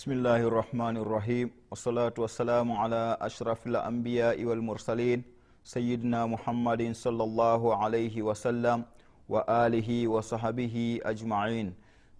bismillahi rahmani rahim wassalatu wassalamu ala ashrafi lambiyai walmursalin sayidina muhammadin salllahu alaihi wasallam wa alihi wasahabihi ajmain.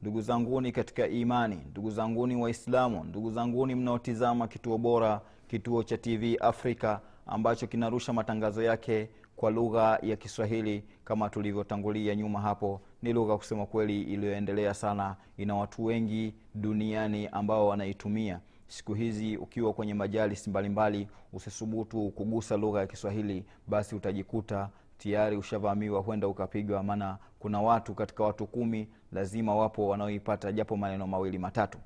Ndugu zanguni katika imani ndugu zanguni waislamu ndugu zanguni mnaotizama kituo bora kituo cha tv afrika ambacho kinarusha matangazo yake kwa lugha ya kiswahili kama tulivyotangulia nyuma hapo ni lugha kusema kweli iliyoendelea sana. Ina watu wengi duniani ambao wanaitumia. Siku hizi ukiwa kwenye majalis mbalimbali usisubutu kugusa lugha ya kiswahili basi utajikuta tayari ushavamiwa huenda ukapigwa. Maana kuna watu katika watu kumi lazima wapo wanaoipata japo maneno mawili matatu.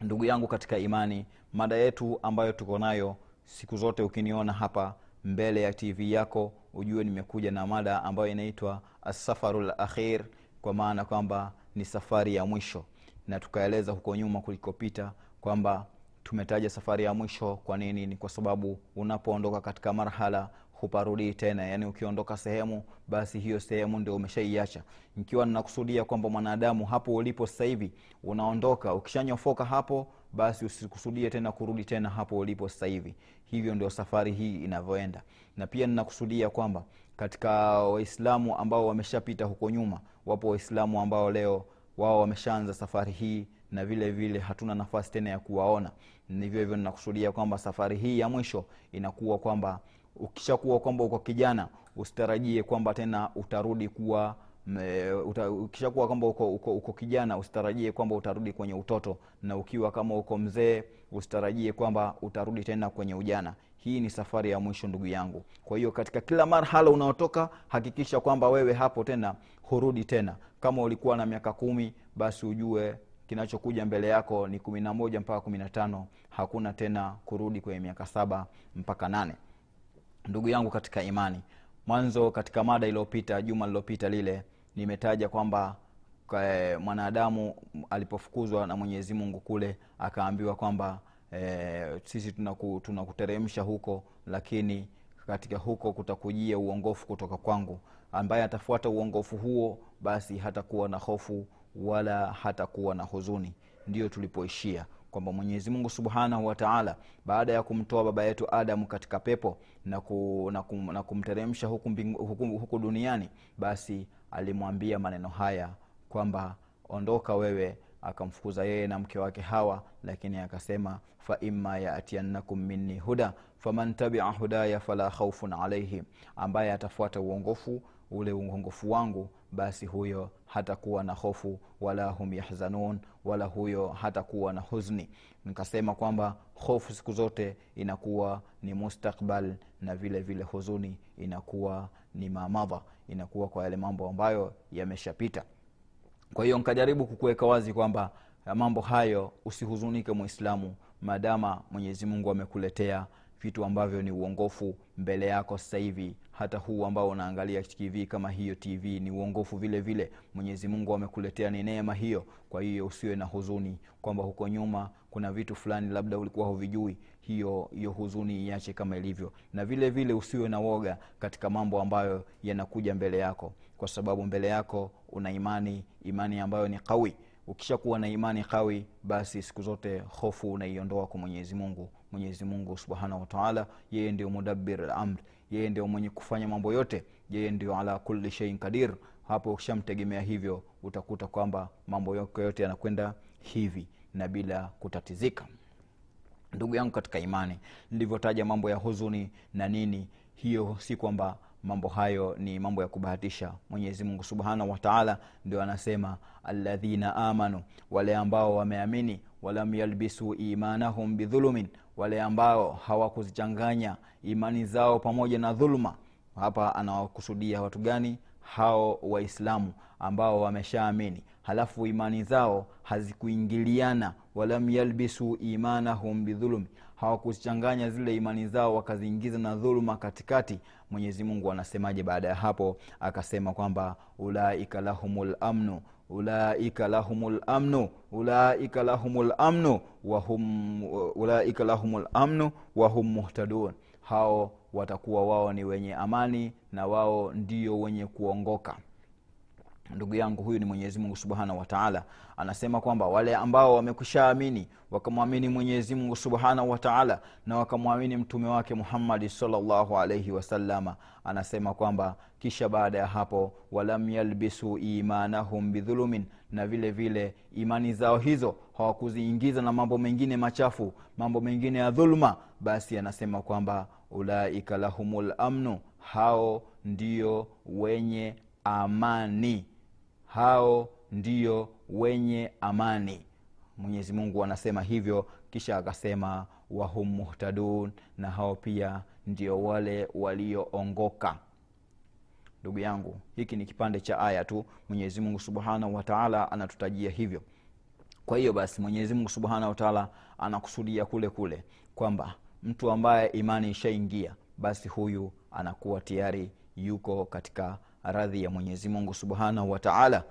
Ndugu yangu katika imani mada yetu ambayo tuko nayo siku zote ukiniona hapa mbele ya tv yako ujue nimekuja na mada ambayo inaitwa asafaru lakhir kwa maana kwamba ni safari ya mwisho. Na tukaeleza huko nyuma kulikopita kwamba tumetaja safari ya mwisho kwa nini? Ni kwa sababu unapoondoka katika marhala huparudii tena. Yaani ukiondoka sehemu basi hiyo sehemu ndio umeshaiacha. Ikiwa ninakusudia kwamba mwanadamu hapo ulipo sasa hivi unaondoka. Ukishanyofoka hapo basi usikusudie tena kurudi tena hapo ulipo sasa hivi. Hivyo ndio safari hii inavyoenda. Na pia ninakusudia kwamba katika waislamu ambao wameshapita huko nyuma wapo waislamu ambao leo wao wameshaanza safari hii na vile vile hatuna nafasi tena ya kuwaona. Hivyo hivyo ninakusudia kwamba safari hii ya mwisho inakuwa kwamba ukishakuwa kwamba uko kijana usitarajie kwamba tena utarudi kuwa ukishakuwa kwamba uko, uko, uko kijana usitarajie kwamba utarudi kwenye utoto. Na ukiwa kama uko mzee usitarajie kwamba utarudi tena kwenye ujana. Hii ni safari ya mwisho ndugu yangu. Kwa hiyo katika kila marhala unaotoka hakikisha kwamba wewe hapo tena hurudi tena. Kama ulikuwa na miaka kumi basi ujue kinachokuja mbele yako ni kumi na moja mpaka kumi na tano. Hakuna tena kurudi kwenye miaka saba mpaka nane. Ndugu yangu katika imani mwanzo katika mada iliyopita juma lililopita lile nimetaja kwamba kwa- mwanadamu alipofukuzwa na mwenyezi mungu kule akaambiwa kwamba e, sisi tunakuteremsha tunakuteremsha huko lakini katika huko kutakujia uongofu kutoka kwangu. Ambaye atafuata uongofu huo basi hatakuwa na hofu wala hatakuwa na huzuni. Ndiyo tulipoishia kwamba mwenyezi mungu subhanahu wataala baada ya kumtoa baba yetu adamu katika pepo na, ku, na, kum, na kumteremsha huku, huku, huku duniani basi alimwambia maneno haya kwamba ondoka wewe akamfukuza yeye na mke wake hawa lakini akasema faima yaatiannakum minni huda faman tabia hudaya fala khaufun alaihim ambaye atafuata uongofu ule uongofu wangu basi huyo hatakuwa na hofu wala hum yahzanun wala huyo hatakuwa na huzni. Nikasema kwamba hofu siku zote inakuwa ni mustakbal na vile vile huzuni inakuwa ni mamadha inakuwa kwa yale mambo ambayo yameshapita kwa hiyo nkajaribu kukuweka wazi kwamba mambo hayo usihuzunike mwislamu madama mwenyezi mungu amekuletea vitu ambavyo ni uongofu mbele yako sasa hivi. Hata huu ambao unaangalia tv kama hiyo tv ni uongofu vile vile. Mwenyezi mungu amekuletea ni neema hiyo. Kwa hiyo usiwe na huzuni kwamba huko nyuma kuna vitu fulani labda ulikuwa huvijui. Hiyo hiyo huzuni iache kama ilivyo. Na vile vile usiwe na woga katika mambo ambayo yanakuja mbele yako kwa sababu mbele yako una imani imani ambayo ni qawi ukishakuwa na imani qawi basi siku zote hofu unaiondoa kwa mwenyezi mungu. Mwenyezi mungu subhanahu wataala yeye ndio mudabir lamr yeye ndio mwenye kufanya mambo yote. Yeye ndio ala kulli sheiin kadir hapo ukishamtegemea hivyo utakuta kwamba mambo yako yote yanakwenda hivi na bila kutatizika. Ndugu yangu katika imani nilivyotaja mambo ya huzuni na nini hiyo si kwamba mambo hayo ni mambo ya kubahatisha. Mwenyezi mungu subhanahu wataala ndio anasema alladhina amanu wale ambao wameamini walam yalbisu imanahum bidhulumin wale ambao hawakuzichanganya imani zao pamoja na dhuluma. Hapa anawakusudia watu gani? Hao waislamu ambao wameshaamini. Halafu imani zao hazikuingiliana. Walam yalbisu imanahum bidhulumi hawakuzichanganya zile imani zao wakaziingiza na dhuluma katikati. Mwenyezi mungu anasemaje baada ya hapo? Akasema kwamba ulaika lahumul amnu ulaika lahumul amnu ulaika lahumul amnu ulaika lahumul amnu wahum muhtadun. Hao watakuwa wao ni wenye amani na wao ndio wenye kuongoka ndugu yangu huyu ni mwenyezi mungu subhanahu wataala anasema kwamba wale ambao wamekushaamini wakamwamini mwenyezi mungu subhanahu wataala na wakamwamini mtume wake muhammadi salllahu alaihi wasalama anasema kwamba kisha baada ya hapo walam yalbisu imanahum bidhulumin na vile vile imani zao hizo hawakuziingiza na mambo mengine machafu mambo mengine ya dhuluma basi anasema kwamba ulaika lahumul amnu hao ndio wenye amani hao ndio wenye amani. Mwenyezi mungu anasema hivyo kisha akasema wahum muhtadun na hao pia ndio wale walioongoka. Ndugu yangu hiki ni kipande cha aya tu. Mwenyezi mungu subhanahu wataala anatutajia hivyo. Kwa hiyo basi mwenyezi mungu subhanahu wataala anakusudia kule kule kwamba mtu ambaye imani ishaingia basi huyu anakuwa tayari yuko katika radhi ya mwenyezi mungu subhanahu wataala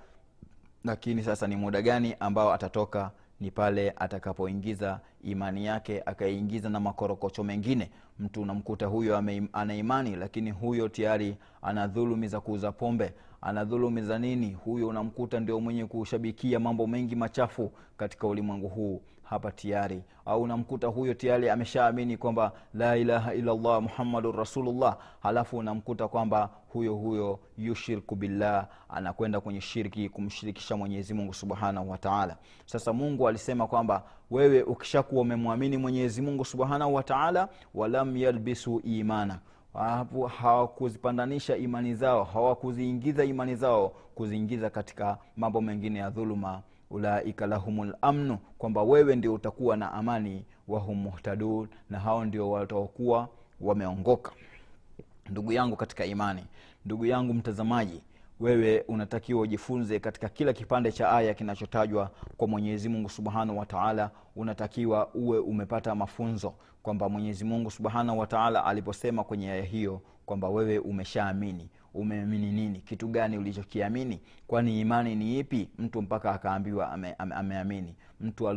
lakini sasa ni muda gani ambao atatoka? Ni pale atakapoingiza imani yake akaingiza na makorokocho mengine. Mtu unamkuta huyo ana imani lakini huyo tayari ana dhulumi za kuuza pombe. Ana dhulumi za nini? Huyo unamkuta ndio mwenye kushabikia mambo mengi machafu katika ulimwengu huu. Hapa tayari. Au unamkuta huyo tayari ameshaamini kwamba la ilaha illallah muhammadun rasulullah. Halafu unamkuta kwamba huyo huyo yushirku billah anakwenda kwenye shirki kumshirikisha mwenyezi mungu subhanahu wataala sasa mungu alisema kwamba wewe ukishakuwa umemwamini mwenyezi mungu subhanahu wataala walam yalbisu imana. Hapo hawakuzipandanisha imani zao hawakuziingiza imani zao kuziingiza katika mambo mengine ya dhuluma. Ulaika lahumul amnu kwamba wewe ndio utakuwa na amani wahum muhtadun na hao ndio watakuwa wameongoka ndugu yangu katika imani ndugu yangu mtazamaji wewe unatakiwa ujifunze katika kila kipande cha aya kinachotajwa kwa mwenyezi mungu subhanahu wataala unatakiwa uwe umepata mafunzo kwamba mwenyezi mungu subhanahu wataala aliposema kwenye aya hiyo kwamba wewe umeshaamini. Umeamini nini? Kitu gani ulichokiamini? Kwani imani ni ipi? Mtu mpaka akaambiwa ame, ame, ameamini. Mtu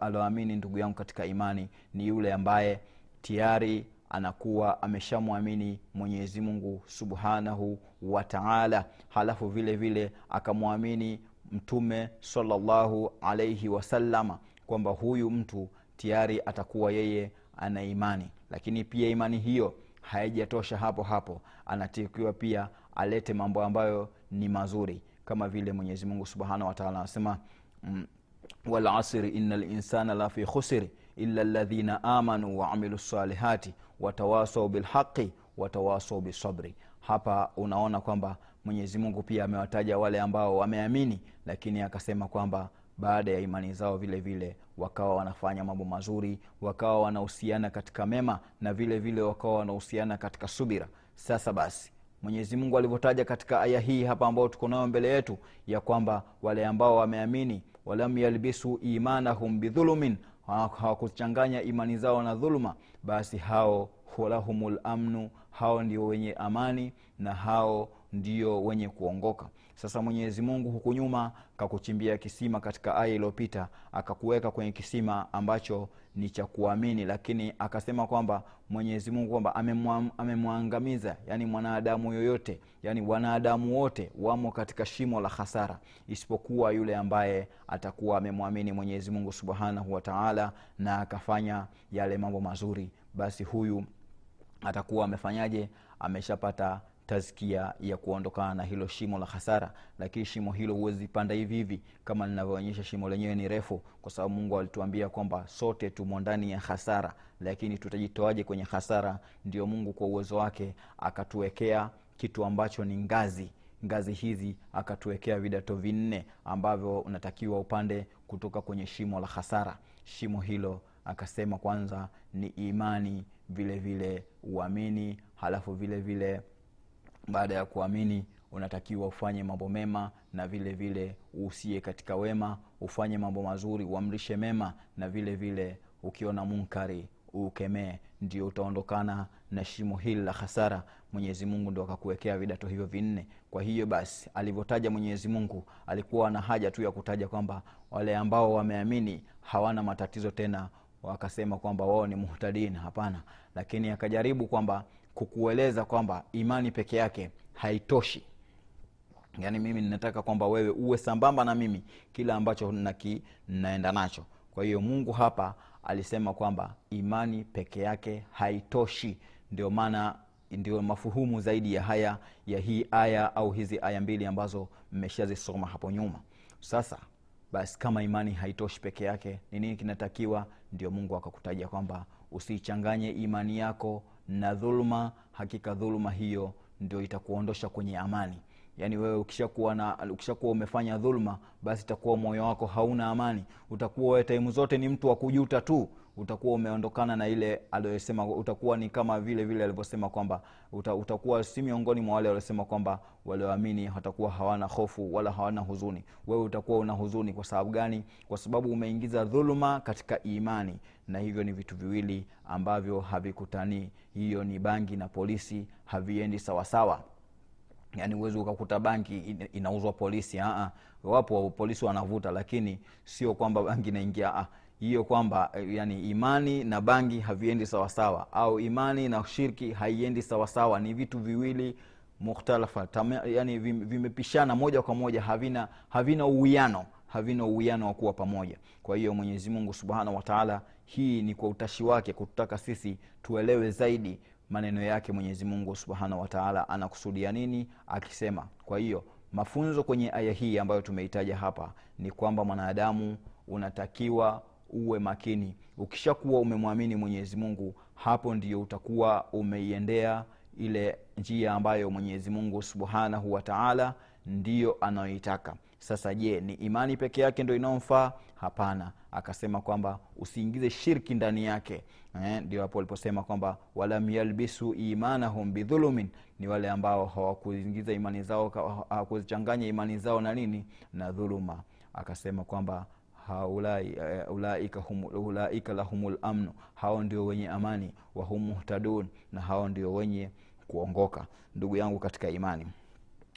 aloamini ndugu yangu katika imani ni yule ambaye tayari anakuwa ameshamwamini mwenyezi mungu subhanahu wataala halafu vile vile akamwamini mtume salallahu alaihi wasalama kwamba huyu mtu tayari atakuwa yeye ana imani. Lakini pia imani hiyo haijatosha hapo hapo. Anatakiwa pia alete mambo ambayo ni mazuri. Kama vile mwenyezi mungu subhanahu wataala anasema mm, walasri ina linsana lafi khusri illa ladhina amanu waamilu lsalihati watawasau bilhaqi watawasau bisabri. Hapa unaona kwamba mwenyezi mungu pia amewataja wale ambao wameamini lakini akasema kwamba baada ya imani zao vile vile wakawa wanafanya mambo mazuri wakawa wanahusiana katika mema na vile vile wakawa wanahusiana katika subira. Sasa basi mwenyezi mungu alivyotaja katika aya hii hapa ambao tuko nayo mbele yetu ya kwamba wale ambao wameamini walam yalbisu imanahum bidhulumin hawakuchanganya imani zao na dhuluma basi hao lahumul amnu hao ndio wenye amani na hao ndio wenye kuongoka sasa mwenyezi mungu huku nyuma kakuchimbia kisima katika aya iliyopita akakuweka kwenye kisima ambacho ni cha kuamini lakini akasema kwamba mwenyezi mungu kwamba amemwangamiza yani mwanadamu yoyote yani wanadamu wote wamo katika shimo la hasara isipokuwa yule ambaye atakuwa amemwamini mwenyezi mungu subhanahu wataala na akafanya yale mambo mazuri basi huyu atakuwa amefanyaje? Ameshapata tazkia ya kuondokana na hilo shimo la hasara. Lakini shimo hilo huwezi panda hivi hivi kama linavyoonyesha shimo lenyewe ni refu kwa sababu mungu alituambia kwamba sote tumo ndani ya hasara. Lakini tutajitoaje kwenye hasara? Ndio mungu kwa uwezo wake akatuwekea kitu ambacho ni ngazi. Ngazi hizi akatuwekea vidato vinne ambavyo unatakiwa upande kutoka kwenye shimo la hasara. Shimo hilo akasema kwanza ni imani vile vile uamini halafu vile vile baada ya kuamini unatakiwa ufanye mambo mema na vile vile uhusie katika wema ufanye mambo mazuri uamrishe mema na vile vile ukiona munkari ukemee. ndio utaondokana na shimo hili la hasara mwenyezi mungu ndo akakuwekea vidato hivyo vinne. Kwa hiyo basi alivyotaja mwenyezi mungu alikuwa na haja tu ya kutaja kwamba wale ambao wameamini hawana matatizo tena wakasema kwamba wao ni muhtadin. Hapana. Lakini akajaribu kwamba kukueleza kwamba imani peke yake haitoshi. Yaani mimi ninataka kwamba wewe uwe sambamba na mimi kila ambacho naki naenda nacho. Kwa hiyo mungu hapa alisema kwamba imani peke yake haitoshi. Ndio maana ndio mafuhumu zaidi ya haya ya hii aya au hizi aya mbili ambazo mmeshazisoma hapo nyuma. Sasa basi kama imani haitoshi peke yake ni nini kinatakiwa? Ndio mungu akakutajia kwamba usiichanganye imani yako na dhuluma hakika dhuluma hiyo ndio itakuondosha kwenye amani. Yaani wewe ukishakuwa na umefanya dhuluma, basi itakuwa moyo wako hauna amani. Utakuwa wewe taimu zote ni mtu wa kujuta tu utakuwa umeondokana na ile aliyosema utakuwa ni kama vile vile alivyosema kwamba uta, utakuwa si miongoni mwa wale waliosema kwamba walioamini watakuwa hawana hofu wala hawana huzuni. Wewe utakuwa una huzuni. Kwa sababu gani? Kwa sababu umeingiza dhuluma katika imani na hivyo ni vitu viwili ambavyo havikutanii. Hiyo ni bangi na polisi haviendi sawasawa yaani huwezi ukakuta bangi inauzwa polisi. Aa, wapo polisi wanavuta lakini sio kwamba bangi inaingia hiyo kwamba yani imani na bangi haviendi sawasawa au imani na shirki haiendi sawasawa. Ni vitu viwili mukhtalafa yani vimepishana moja kwa moja havina havina uwiano havina uwiano wa kuwa pamoja. Kwa hiyo mwenyezi mungu subhanahu wataala hii ni kwa utashi wake kututaka sisi tuelewe zaidi maneno yake mwenyezi mungu subhanahu wataala anakusudia nini akisema. Kwa hiyo mafunzo kwenye aya hii ambayo tumeitaja hapa ni kwamba mwanadamu unatakiwa uwe makini. Ukishakuwa umemwamini mwenyezi mungu hapo ndio utakuwa umeiendea ile njia ambayo mwenyezi mungu subhanahu wataala ndiyo anayoitaka. Sasa je ni imani peke yake ndo inayomfaa? Hapana. Akasema kwamba usiingize shirki ndani yake. Eh, ndio hapo waliposema kwamba walam yalbisu imanahum bidhulumin. Ni wale ambao hawakuingiza imani zao hawakuzichanganya imani zao na nini? Na dhuluma. Akasema kwamba uh, ulaika, hum, ulaika lahumul hao ndio wenye amani wahum muhtadun na hao ndio wenye kuongoka. Ndugu yangu katika imani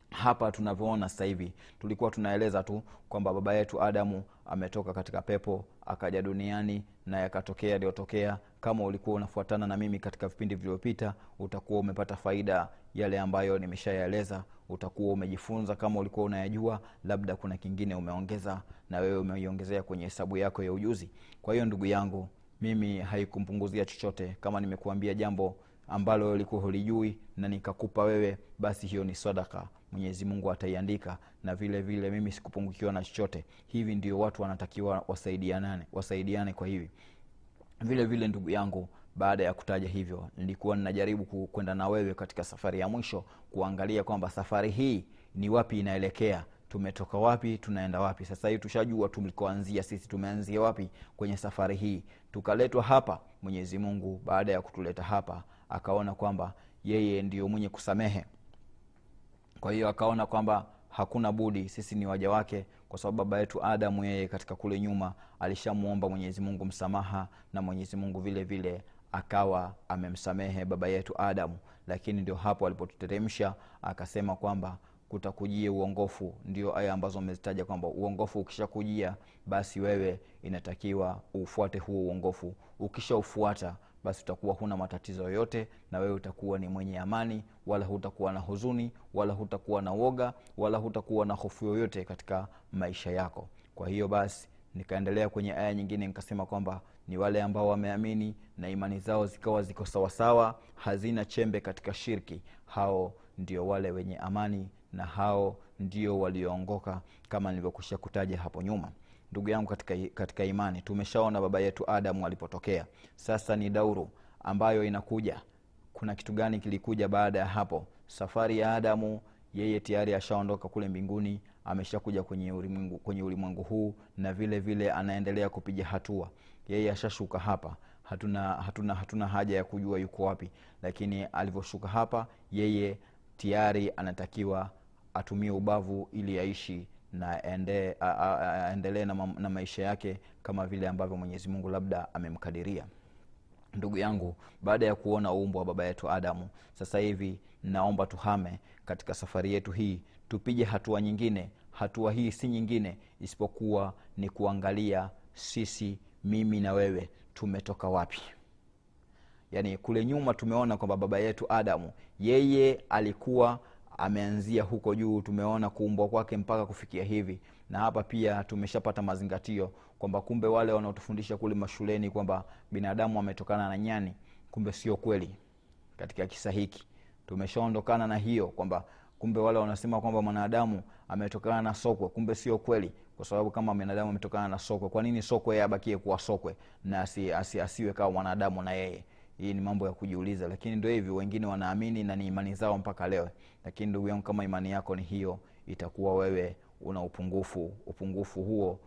hapa tunavyoona sasa hivi tulikuwa tunaeleza tu kwamba baba yetu adamu ametoka katika pepo akaja duniani na yakatokea yaliyotokea kama ulikuwa unafuatana na mimi katika vipindi vilivyopita utakuwa umepata faida. Yale ambayo nimeshayaeleza utakuwa umejifunza. Kama ulikuwa unayajua labda kuna kingine umeongeza na wewe umeiongezea kwenye hesabu yako ya ujuzi. Kwa hiyo ndugu yangu mimi haikumpunguzia chochote. Kama nimekuambia jambo ambalo ulikuwa hulijui na nikakupa wewe basi hiyo ni sadaka. Mwenyezi mungu ataiandika na vile vile mimi sikupungukiwa na chochote. Hivi ndio watu wanatakiwa wasaidianane wasaidiane kwa hivi vile vile ndugu yangu baada ya kutaja hivyo nilikuwa ninajaribu kwenda na wewe katika safari ya mwisho kuangalia kwamba safari hii ni wapi inaelekea tumetoka wapi tunaenda wapi. Sasa hivi tushajua tulikoanzia sisi tumeanzia wapi kwenye safari hii. Tukaletwa hapa mwenyezi mungu baada ya kutuleta hapa akaona kwamba yeye ndio mwenye kusamehe. Kwa hiyo akaona kwamba hakuna budi sisi ni waja wake kwa sababu baba yetu adamu yeye katika kule nyuma alishamwomba mwenyezi mungu msamaha na mwenyezi mungu vile vile akawa amemsamehe baba yetu adamu. Lakini ndio hapo alipotuteremsha akasema kwamba kutakujia uongofu. Ndio aya ambazo amezitaja kwamba uongofu ukishakujia basi wewe inatakiwa ufuate huo uongofu. Ukishaufuata basi utakuwa huna matatizo yoyote na wewe utakuwa ni mwenye amani wala hutakuwa na huzuni wala hutakuwa na woga wala hutakuwa na hofu yoyote katika maisha yako. Kwa hiyo basi nikaendelea kwenye aya nyingine nikasema kwamba ni wale ambao wameamini na imani zao zikawa ziko sawasawa hazina chembe katika shirki. Hao ndio wale wenye amani na hao ndio walioongoka kama nilivyokwisha kutaja hapo nyuma ndugu yangu katika, katika imani. Tumeshaona baba yetu adamu alipotokea. Sasa ni dauru ambayo inakuja. Kuna kitu gani kilikuja baada ya hapo? Safari ya adamu yeye tayari ashaondoka kule mbinguni ameshakuja kwenye ulimwengu, kwenye ulimwengu huu na vile vile anaendelea kupiga hatua. Yeye ashashuka hapa. Hatuna hatuna hatuna haja ya kujua yuko wapi. Lakini alivyoshuka hapa yeye tayari anatakiwa atumie ubavu ili aishi na aendelee na, na maisha yake kama vile ambavyo mwenyezi mungu labda amemkadiria. Ndugu yangu baada ya kuona umbo wa baba yetu adamu sasa hivi naomba tuhame katika safari yetu hii tupige hatua nyingine. Hatua hii si nyingine isipokuwa ni kuangalia sisi mimi na wewe tumetoka wapi. Yaani kule nyuma tumeona kwamba baba yetu adamu yeye alikuwa ameanzia huko juu tumeona kuumbwa kwake mpaka kufikia hivi. Na hapa pia tumeshapata mazingatio kwamba kumbe wale wanaotufundisha kule mashuleni kwamba binadamu ametokana na nyani kumbe sio kweli katika kisa hiki. Tumeshaondokana na hiyo kwamba kumbe wale wanasema kwamba mwanadamu ametokana na sokwe kumbe sio kweli kwa sababu kama binadamu ametokana na sokwe kwa nini sokwe abakie kuwa sokwe na asi, asi, asiwe kama mwanadamu na yeye hii ni mambo ya kujiuliza lakini ndo hivyo wengine wanaamini na ni imani zao mpaka leo. Lakini ndugu yangu kama imani yako ni hiyo itakuwa wewe una upungufu. Upungufu huo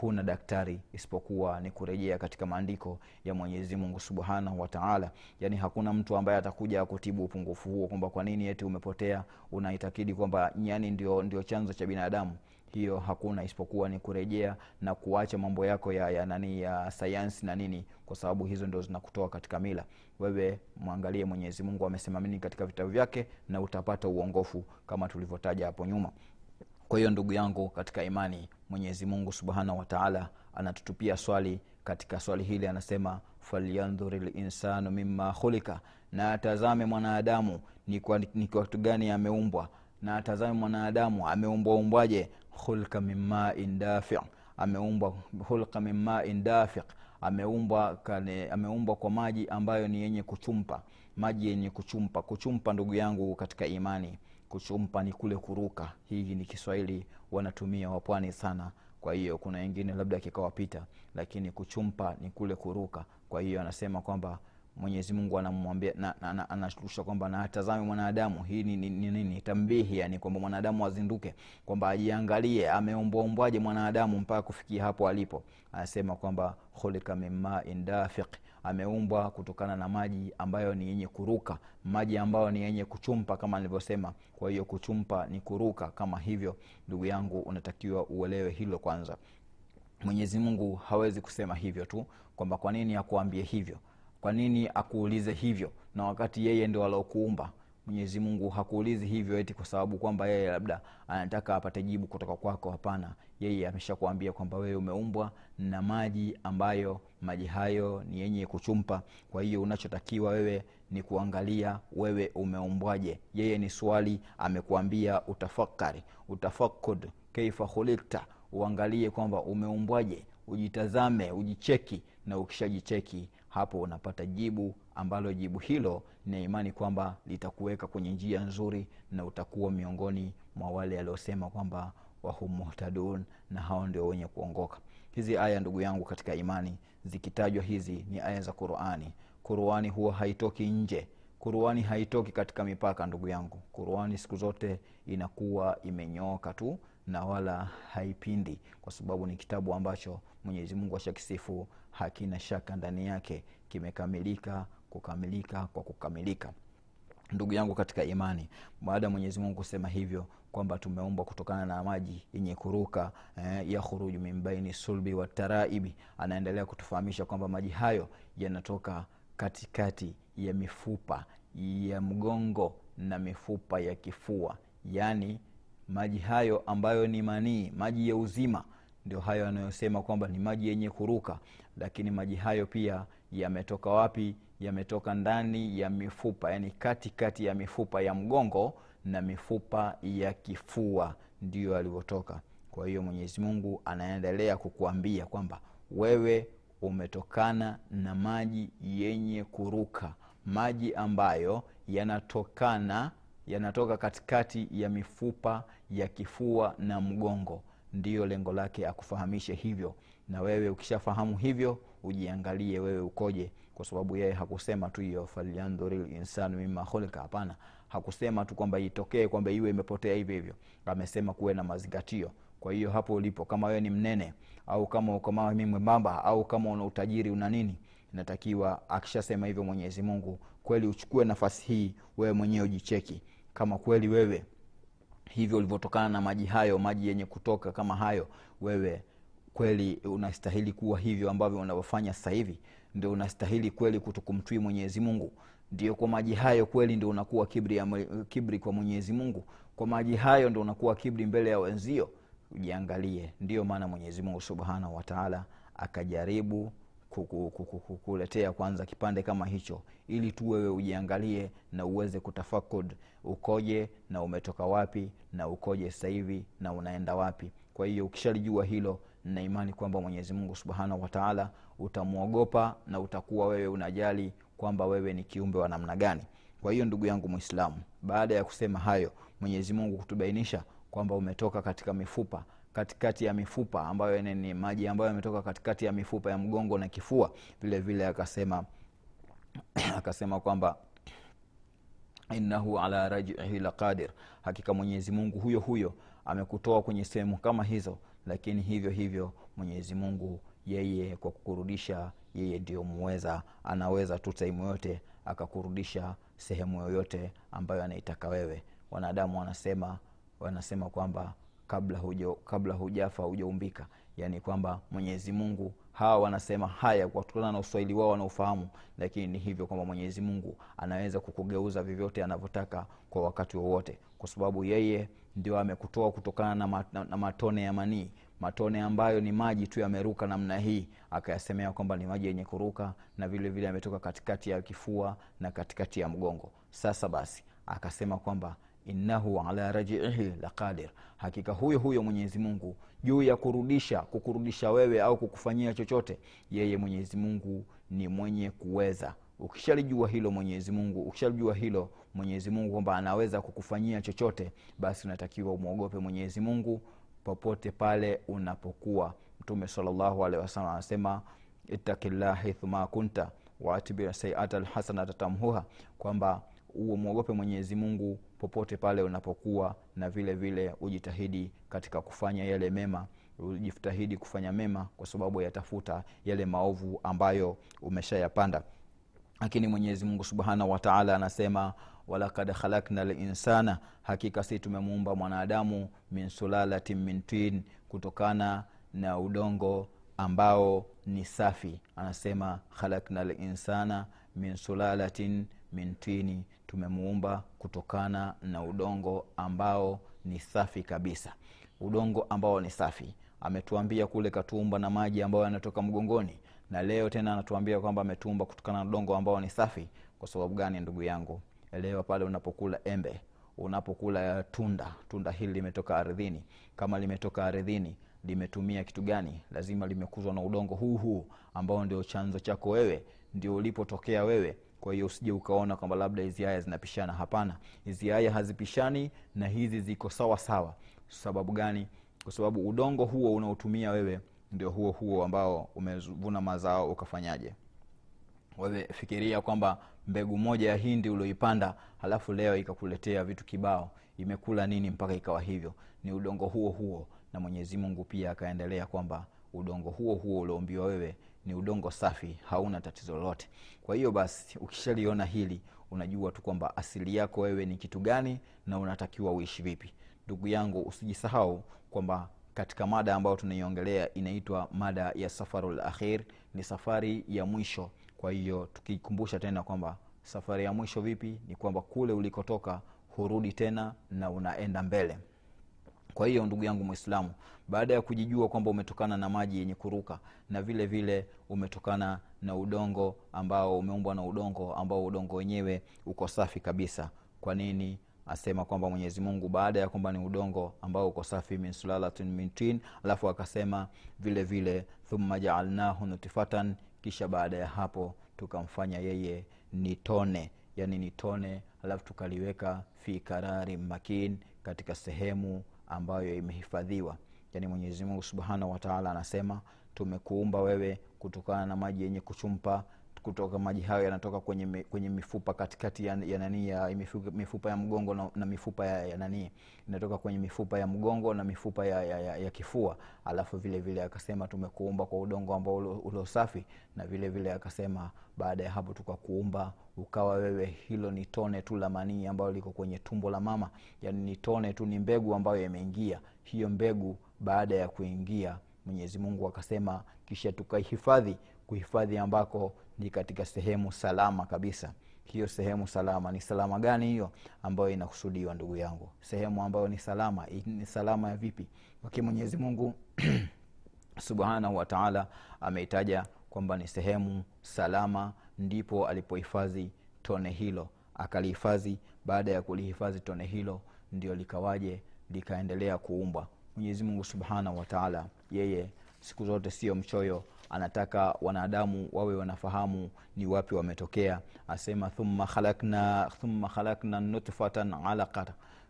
huna daktari isipokuwa ni kurejea katika maandiko ya mwenyezi mungu subhanahu wataala yaani hakuna mtu ambaye atakuja kutibu upungufu huo kwamba kwa nini eti umepotea unaitakidi kwamba nyani ndio, ndio chanzo cha binadamu hiyo hakuna isipokuwa ni kurejea na kuacha mambo yako ya, ya nani ya sayansi na nini kwa sababu hizo ndo zinakutoa katika mila. Wewe mwangalie mwenyezi mungu amesema nini katika vitabu vyake na utapata uongofu kama tulivyotaja hapo nyuma. Kwa hiyo ndugu yangu katika imani mwenyezi mungu subhanahu wataala anatutupia swali katika swali hili anasema falyandhuri linsanu mima khulika na atazame mwanadamu ni kwa kitu gani ameumbwa. Na atazame mwanadamu ameumbwa umbwaje khulka min main dafi. Ameumbwa hulka min main dafi. Ameumbwa ameumbwa kwa maji ambayo ni yenye kuchumpa. Maji yenye kuchumpa. Kuchumpa ndugu yangu katika imani. Kuchumpa ni kule kuruka. Hii ni kiswahili wanatumia wapwani sana. Kwa hiyo kuna wengine labda kikawapita lakini kuchumpa ni kule kuruka. Kwa hiyo anasema kwamba mwenyezi mungu anamwambia na- na- na- anashusha kwamba na atazame mwanadamu. Hii ni nini ni, ni, tambihi yani kwamba mwanadamu azinduke kwamba ajiangalie ameumbwaumbwaje mwanadamu mpaka kufikia hapo alipo. Anasema kwamba khulika mimmain dafiq ameumbwa kutokana na maji ambayo ni yenye kuruka maji ambayo ni yenye kuchumpa kama nilivyosema. Kwa hiyo kuchumpa ni kuruka. Kama hivyo ndugu yangu unatakiwa uelewe hilo kwanza. Mwenyezi mungu hawezi kusema hivyo tu kwamba kwa nini akuambie hivyo kwa nini akuulize hivyo? Na wakati yeye ndio alokuumba mwenyezi mungu hakuulizi hivyo eti kwa sababu kwamba yeye labda anataka apate jibu kutoka kwako. Hapana yeye ameshakuambia kwamba wewe umeumbwa na maji ambayo maji hayo ni yenye kuchumpa. Kwa hiyo unachotakiwa wewe ni kuangalia wewe umeumbwaje. Yeye ni swali amekuambia utafakari utafakud kaifa khulikta uangalie kwamba umeumbwaje. Ujitazame ujicheki. Na ukishajicheki hapo unapata jibu ambalo jibu hilo na imani kwamba litakuweka kwenye njia nzuri na utakuwa miongoni mwa wale aliosema kwamba wahum muhtadun na hao ndio wenye kuongoka. Hizi aya ndugu yangu katika imani zikitajwa hizi ni aya za qurani. Qurani huwa haitoki nje. Qurani haitoki katika mipaka ndugu yangu. Qurani siku zote inakuwa imenyooka tu na wala haipindi kwa sababu ni kitabu ambacho mwenyezi mungu ashakisifu hakina shaka ndani yake kimekamilika kukamilika kwa kukamilika. Ndugu yangu katika imani baada ya mwenyezi mungu kusema hivyo kwamba tumeumbwa kutokana na maji yenye kuruka eh, yakhruju min baini sulbi wataraibi anaendelea kutufahamisha kwamba maji hayo yanatoka katikati ya mifupa ya mgongo na mifupa ya kifua yaani maji hayo ambayo ni manii maji ya uzima ndio hayo yanayosema kwamba ni maji yenye kuruka. Lakini maji hayo pia yametoka wapi? Yametoka ndani ya mifupa yani katikati kati ya mifupa ya mgongo na mifupa ya kifua ndiyo alivyotoka kwa hiyo mwenyezi mungu anaendelea kukuambia kwamba wewe umetokana na maji yenye kuruka maji ambayo yanatokana yanatoka katikati ya mifupa ya kifua na mgongo. Ndiyo lengo lake akufahamishe hivyo. Na wewe ukishafahamu hivyo ujiangalie wewe ukoje. Kwa sababu yeye hakusema tu hiyo falyandhuri linsanu mima khulika hapana. Hakusema tu kwamba itokee kwamba iwe imepotea hivyo hivyo. Amesema kuwe na mazingatio. Kwa hiyo hapo ulipo kama wewe ni mnene au kama kama mwembamba au kama una utajiri una nini inatakiwa akishasema hivyo mwenyezi mungu kweli uchukue nafasi hii wewe mwenyewe ujicheki kama kweli wewe hivyo ulivyotokana na maji hayo maji yenye kutoka kama hayo wewe kweli unastahili kuwa hivyo ambavyo unavyofanya sasa hivi? Ndio unastahili kweli kutukumtwi mwenyezi mungu? Ndio kwa maji hayo kweli ndio unakuwa kibri, ya, kibri kwa mwenyezi mungu? Kwa maji hayo ndio unakuwa kibri mbele ya wenzio? Ujiangalie ndiyo maana mwenyezi mungu subhanahu wataala akajaribu kukuletea kwanza kipande kama hicho ili tu wewe ujiangalie na uweze kutafakud ukoje na umetoka wapi na ukoje sasa hivi na unaenda wapi. Kwa hiyo ukishalijua hilo na imani kwamba mwenyezi mungu subhanahu wataala utamwogopa na utakuwa wewe unajali kwamba wewe ni kiumbe wa namna gani. Kwa hiyo ndugu yangu mwislamu baada ya kusema hayo mwenyezi mungu kutubainisha kwamba umetoka katika mifupa katikati ya mifupa ambayo ni maji ambayo yametoka katikati ya mifupa ya mgongo na kifua. Vile vile akasema akasema kwamba innahu ala rajihi laqadir. Hakika mwenyezi mungu huyo huyo amekutoa kwenye sehemu kama hizo lakini hivyo hivyo mwenyezi mungu yeye kwa kukurudisha yeye ndio muweza anaweza tu sehemu yote akakurudisha sehemu yoyote ambayo anaitaka wewe. Wanadamu wanasema wanasema kwamba kabla hujo, kabla hujafa hujaumbika. Yaani kwamba mwenyezi mungu hawa wanasema haya kwa kutokana na uswahili wao wanaofahamu lakini ni hivyo kwamba mwenyezi mungu anaweza kukugeuza vyovyote anavyotaka kwa wakati wowote. Kwa sababu yeye ndio amekutoa kutokana na, mat, na matone ya manii. Matone ambayo ni maji tu yameruka namna hii akayasemea kwamba ni maji yenye kuruka na vile vile ametoka katikati ya kifua na katikati ya mgongo. Sasa basi akasema kwamba innahu ala rajiihi laqadir. Hakika huyo huyo mwenyezi mungu juu ya kurudisha kukurudisha wewe au kukufanyia chochote yeye mwenyezi mungu ni mwenye kuweza. Ukishalijua hilo mwenyezi mungu ukishalijua hilo mwenyezi mungu kwamba anaweza kukufanyia chochote basi unatakiwa umwogope mwenyezi mungu popote pale unapokuwa. Mtume salllahu alehi wasalam anasema ittakillah thuma kunta waatibir saiata lhasanata tamhuha kwamba umwogope mwenyezi mungu popote pale unapokuwa na vile vile ujitahidi katika kufanya yale mema. Ujitahidi kufanya mema kwa sababu yatafuta yale maovu ambayo umeshayapanda. Lakini mwenyezi mungu subhanahu wataala anasema walakad khalakna linsana hakika si tumemuumba mwanadamu min sulalatin min kutokana na udongo ambao ni safi. Anasema khalakna linsana min sulalatin min tini tumemuumba kutokana na udongo ambao ni safi kabisa. Udongo ambao ni safi. Ametuambia kule katuumba na maji ambayo yanatoka mgongoni. Na leo tena anatuambia kwamba ametuumba kutokana na udongo ambao ni safi. Kwa sababu gani ndugu yangu? Elewa pale unapokula embe unapokula tunda tunda hili limetoka ardhini. Kama limetoka ardhini limetumia kitu gani? Lazima limekuzwa na udongo huu huu ambao ndio chanzo chako wewe ndio ulipotokea wewe kwa hiyo usije ukaona kwamba labda hizi aya zinapishana. Hapana hizi aya hazipishani na hizi ziko sawa sawa. Sababu gani? Kwa sababu udongo huo unaotumia wewe ndio huo huo ambao umevuna mazao ukafanyaje. Wewe fikiria kwamba mbegu moja ya hindi ulioipanda halafu leo ikakuletea vitu kibao imekula nini mpaka ikawa hivyo? Ni udongo huo huo. Na mwenyezi mungu pia akaendelea kwamba udongo huo huo ulioumbiwa wewe ni udongo safi hauna tatizo lolote. Kwa hiyo basi ukishaliona hili unajua tu kwamba asili yako wewe ni kitu gani na unatakiwa uishi vipi. Ndugu yangu usijisahau kwamba katika mada ambayo tunaiongelea inaitwa mada ya safarul akhir ni safari ya mwisho. Kwa hiyo tukikumbusha tena kwamba safari ya mwisho vipi ni kwamba kule ulikotoka hurudi tena na unaenda mbele kwa hiyo ndugu yangu mwislamu baada ya kujijua kwamba umetokana na maji yenye kuruka na vile vile umetokana na udongo ambao umeumbwa na udongo ambao udongo wenyewe uko safi kabisa kwa nini asema kwamba mwenyezi mungu baada ya kwamba ni udongo ambao uko safi min sulalatin alafu akasema vile vile thumma jaalnahu nutifatan kisha baada ya hapo tukamfanya yeye ni tone yani ni tone alafu tukaliweka fi karari makin katika sehemu ambayo imehifadhiwa. Yani mwenyezimungu subhanahu wataala anasema tumekuumba wewe kutokana na maji yenye kuchumpa kutoka maji hayo yanatoka kwenye, kwenye mifupa katikati ya, ya nani ya mifupa, ya mgongo na, na mifupa ya, ya nani inatoka kwenye mifupa ya mgongo na mifupa ya, ya, ya, ya kifua. Alafu vile vile akasema tumekuumba kwa udongo ambao ulo safi na vile vile akasema baada ya hapo tukakuumba ukawa wewe hilo ni tone tu la manii ambayo liko kwenye tumbo la mama. Yani ni tone tu ni mbegu ambayo imeingia. Hiyo mbegu baada ya kuingia mwenyezi mungu akasema kisha tukaihifadhi kuhifadhi ambako ni katika sehemu salama kabisa. Hiyo sehemu salama ni salama gani hiyo ambayo inakusudiwa ndugu yangu? Sehemu ambayo ni salama ni salama ya vipi? Waki mwenyezi mungu subhanahu wataala ameitaja kwamba ni sehemu salama ndipo alipohifadhi tone hilo. Akalihifadhi baada ya kulihifadhi tone hilo ndio likawaje likaendelea kuumbwa. Mwenyezi mungu subhanahu wataala yeye siku zote sio mchoyo anataka wanadamu wawe wanafahamu ni wapi wametokea. Asema thumma khalakna thumma khalakna nutfatan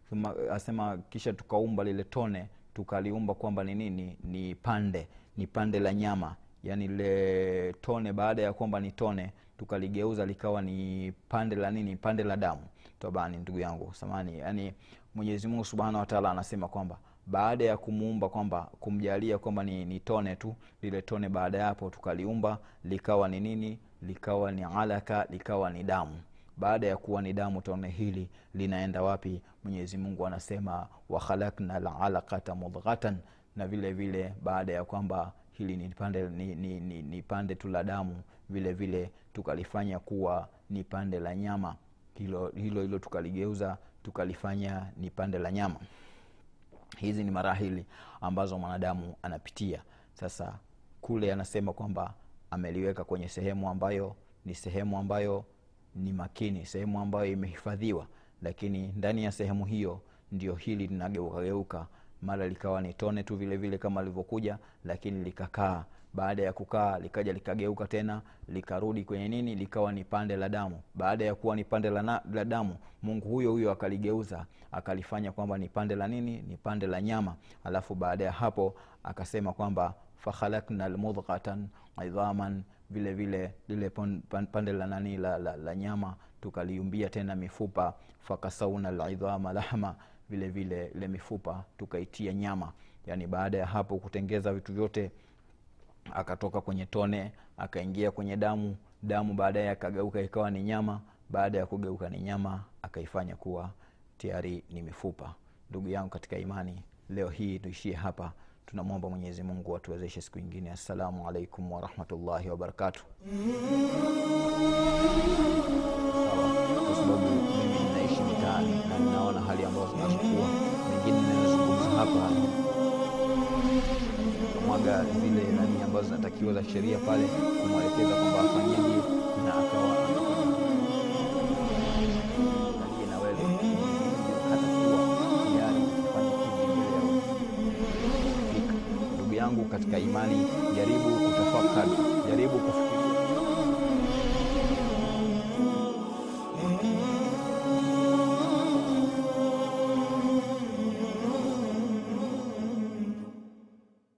thumma asema kisha tukaumba lile tone tukaliumba kwamba ni nini? Ni pande ni pande la nyama. Yaani lile tone baada ya kwamba ni tone tukaligeuza likawa ni pande la nini? Pande la damu. Tabani ndugu yangu samani yani mwenyezi mungu subhanahu wataala anasema kwamba baada ya kumuumba kwamba kumjalia kwamba ni, ni tone tu lile tone baada ya hapo tukaliumba likawa ni nini? Likawa ni alaka likawa ni damu. Baada ya kuwa ni damu tone hili linaenda wapi? Mwenyezi mungu anasema wakhalakna lalakata mudghatan. Na vile vile baada ya kwamba hili ni pande ni, ni, ni, ni pande tu la damu vile vile tukalifanya kuwa ni pande la nyama. Hilo hilo hilo tukaligeuza tukalifanya ni pande la nyama hizi ni marahili ambazo mwanadamu anapitia. Sasa kule anasema kwamba ameliweka kwenye sehemu ambayo ni sehemu ambayo ni makini sehemu ambayo imehifadhiwa. Lakini ndani ya sehemu hiyo ndio hili linageukageuka mara likawa ni tone tu vile vile kama lilivyokuja lakini likakaa baada ya kukaa likaja likageuka tena likarudi kwenye nini likawa ni pande la damu. Baada ya kuwa ni pande la, la damu mungu huyo huyo akaligeuza akalifanya kwamba ni pande la nini ni pande la nyama. Alafu baada ya hapo akasema kwamba fakhalakna lmudghatan idhaman vile vile lile pande la nani la, la, la nyama tukaliumbia tena mifupa. Fakasauna lidhama lahma vile vile ile mifupa tukaitia nyama. Yaani baada ya hapo kutengeza vitu vyote akatoka kwenye tone akaingia kwenye damu damu baadaye akageuka ikawa ni nyama baada ya kugeuka ni nyama akaifanya kuwa tayari ni mifupa. Ndugu yangu katika imani leo hii tuishie hapa. Tunamwomba mwenyezi mungu atuwezeshe siku ingine assalamu alaikum warahmatullahi wabarakatuh mimi ninaishi mitaani na ninaona hali ambayo zinazokua, mengine ninayozungumza hapa mwaga zile nani ambazo zinatakiwa za sheria pale kumwelekeza kwamba afanyeje na akawa ndugu yangu katika imani jaribu kutafakari